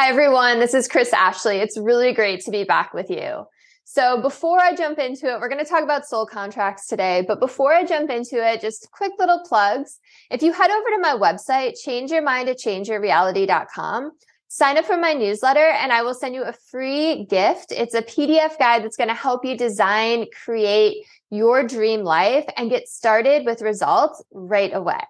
Hi, everyone. This is Kris Ashley. It's really great to be back with you. So, before I jump into it, we're going to talk about soul contracts today. But before I jump into it, just quick little plugs. If you head over to my website, changeyourmindtochangeyourreality.com, sign up for my newsletter, and I will send you a free gift. It's a PDF guide that's going to help you design, create your dream life, and get started with results right away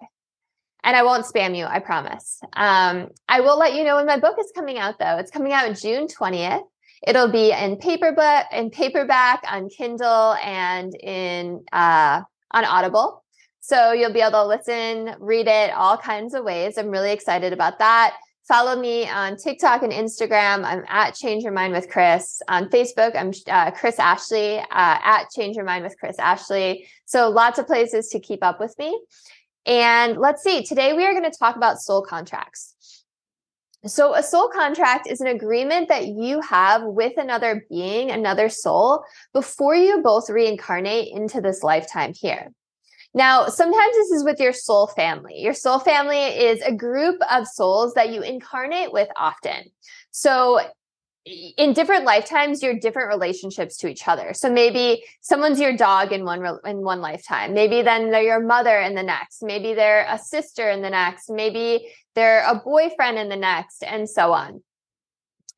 and I won't spam you, I promise. Um, I will let you know when my book is coming out, though. It's coming out June 20th. It'll be in paperback, in paperback, on Kindle, and in uh, on Audible. So you'll be able to listen, read it all kinds of ways. I'm really excited about that. Follow me on TikTok and Instagram. I'm at Change Your Mind with Kris. On Facebook, I'm uh, Kris Ashley uh, at Change Your Mind with Kris Ashley. So lots of places to keep up with me. And let's see, today we are going to talk about soul contracts. So, a soul contract is an agreement that you have with another being, another soul, before you both reincarnate into this lifetime here. Now, sometimes this is with your soul family. Your soul family is a group of souls that you incarnate with often. So, in different lifetimes you're different relationships to each other. So maybe someone's your dog in one in one lifetime. Maybe then they're your mother in the next. Maybe they're a sister in the next. Maybe they're a boyfriend in the next and so on.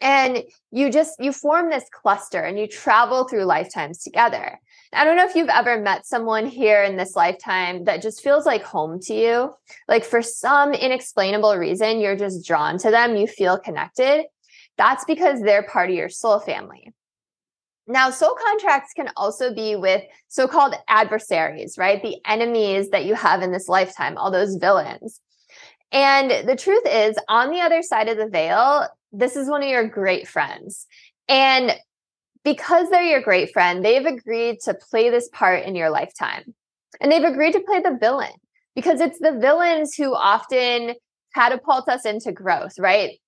And you just you form this cluster and you travel through lifetimes together. I don't know if you've ever met someone here in this lifetime that just feels like home to you. Like for some inexplainable reason you're just drawn to them. You feel connected that's because they're part of your soul family. Now, soul contracts can also be with so called adversaries, right? The enemies that you have in this lifetime, all those villains. And the truth is, on the other side of the veil, this is one of your great friends. And because they're your great friend, they've agreed to play this part in your lifetime. And they've agreed to play the villain because it's the villains who often catapult us into growth, right?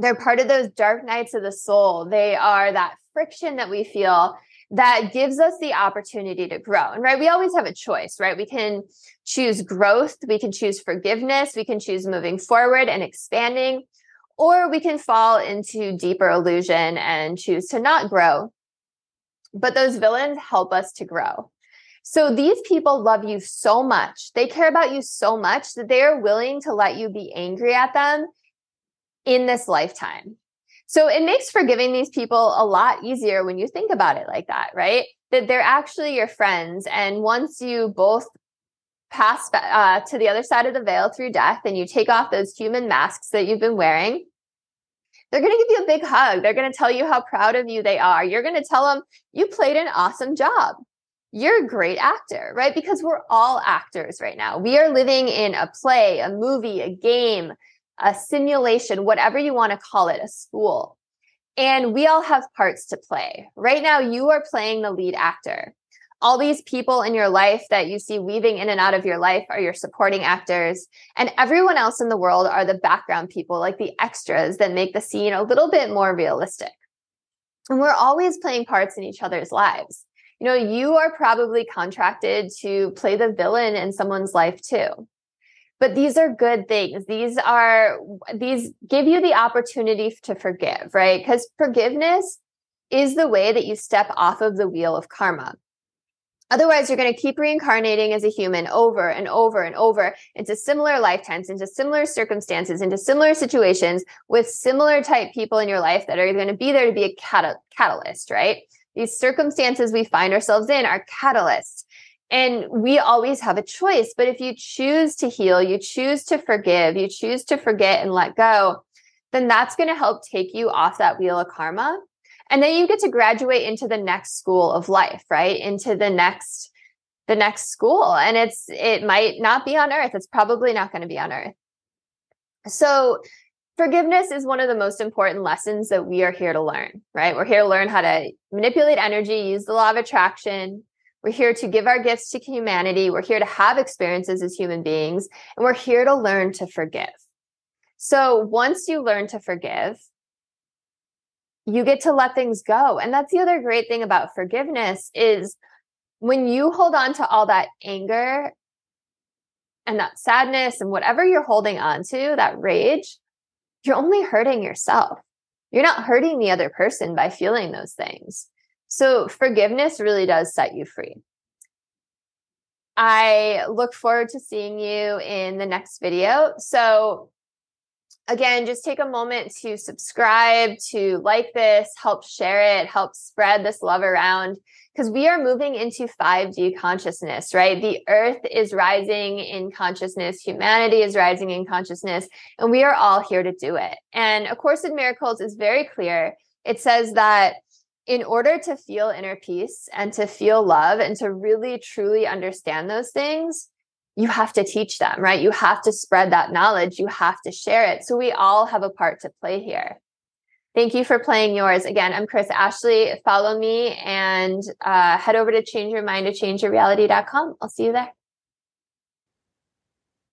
They're part of those dark nights of the soul. They are that friction that we feel that gives us the opportunity to grow. And right, we always have a choice, right? We can choose growth, we can choose forgiveness, we can choose moving forward and expanding, or we can fall into deeper illusion and choose to not grow. But those villains help us to grow. So these people love you so much. They care about you so much that they are willing to let you be angry at them in this lifetime. So it makes forgiving these people a lot easier when you think about it like that, right? That they're actually your friends. And once you both pass uh, to the other side of the veil through death and you take off those human masks that you've been wearing, they're going to give you a big hug. They're going to tell you how proud of you they are. You're going to tell them you played an awesome job. You're a great actor, right? Because we're all actors right now. We are living in a play, a movie, a game, a simulation, whatever you want to call it, a school. And we all have parts to play. Right now, you are playing the lead actor. All these people in your life that you see weaving in and out of your life are your supporting actors. And everyone else in the world are the background people, like the extras that make the scene a little bit more realistic. And we're always playing parts in each other's lives. You know, you are probably contracted to play the villain in someone's life too but these are good things. These are these give you the opportunity to forgive right? Because forgiveness is the way that you step off of the wheel of karma. Otherwise you're going to keep reincarnating as a human over and over and over into similar lifetimes into similar circumstances into similar situations with similar type people in your life that are going to be there to be a catalyst right? These circumstances we find ourselves in are catalysts and we always have a choice. But if you choose to heal, you choose to forgive, you choose to forget and let go, then that's going to help take you off that wheel of karma. And then you get to graduate into the next school of life, right? Into the next the next school and it's it might not be on earth it's probably not going to be on earth so forgiveness is one of the most important lessons that we are here to learn right we're here to learn how to manipulate energy use the law of attraction we're here to give our gifts to humanity. We're here to have experiences as human beings, and we're here to learn to forgive. So once you learn to forgive, you get to let things go. And that's the other great thing about forgiveness is when you hold on to all that anger and that sadness and whatever you're holding on to, that rage, you're only hurting yourself. you're not hurting the other person by feeling those things. So forgiveness really does set you free. I look forward to seeing you in the next video. So again, just take a moment to subscribe, to like this, help share it, help spread this love around because we are moving into 5D consciousness, right? The earth is rising in consciousness, humanity is rising in consciousness, and we are all here to do it. And A Course in Miracles is very clear. It says that in order to feel inner peace and to feel love and to really truly understand those things, you have to teach them, right? You have to spread that knowledge. You have to share it. So we all have a part to play here. Thank you for playing yours. Again, I'm Kris Ashley. Follow me and uh, head over to changeyourmindtochangeyourreality.com. I'll see you there.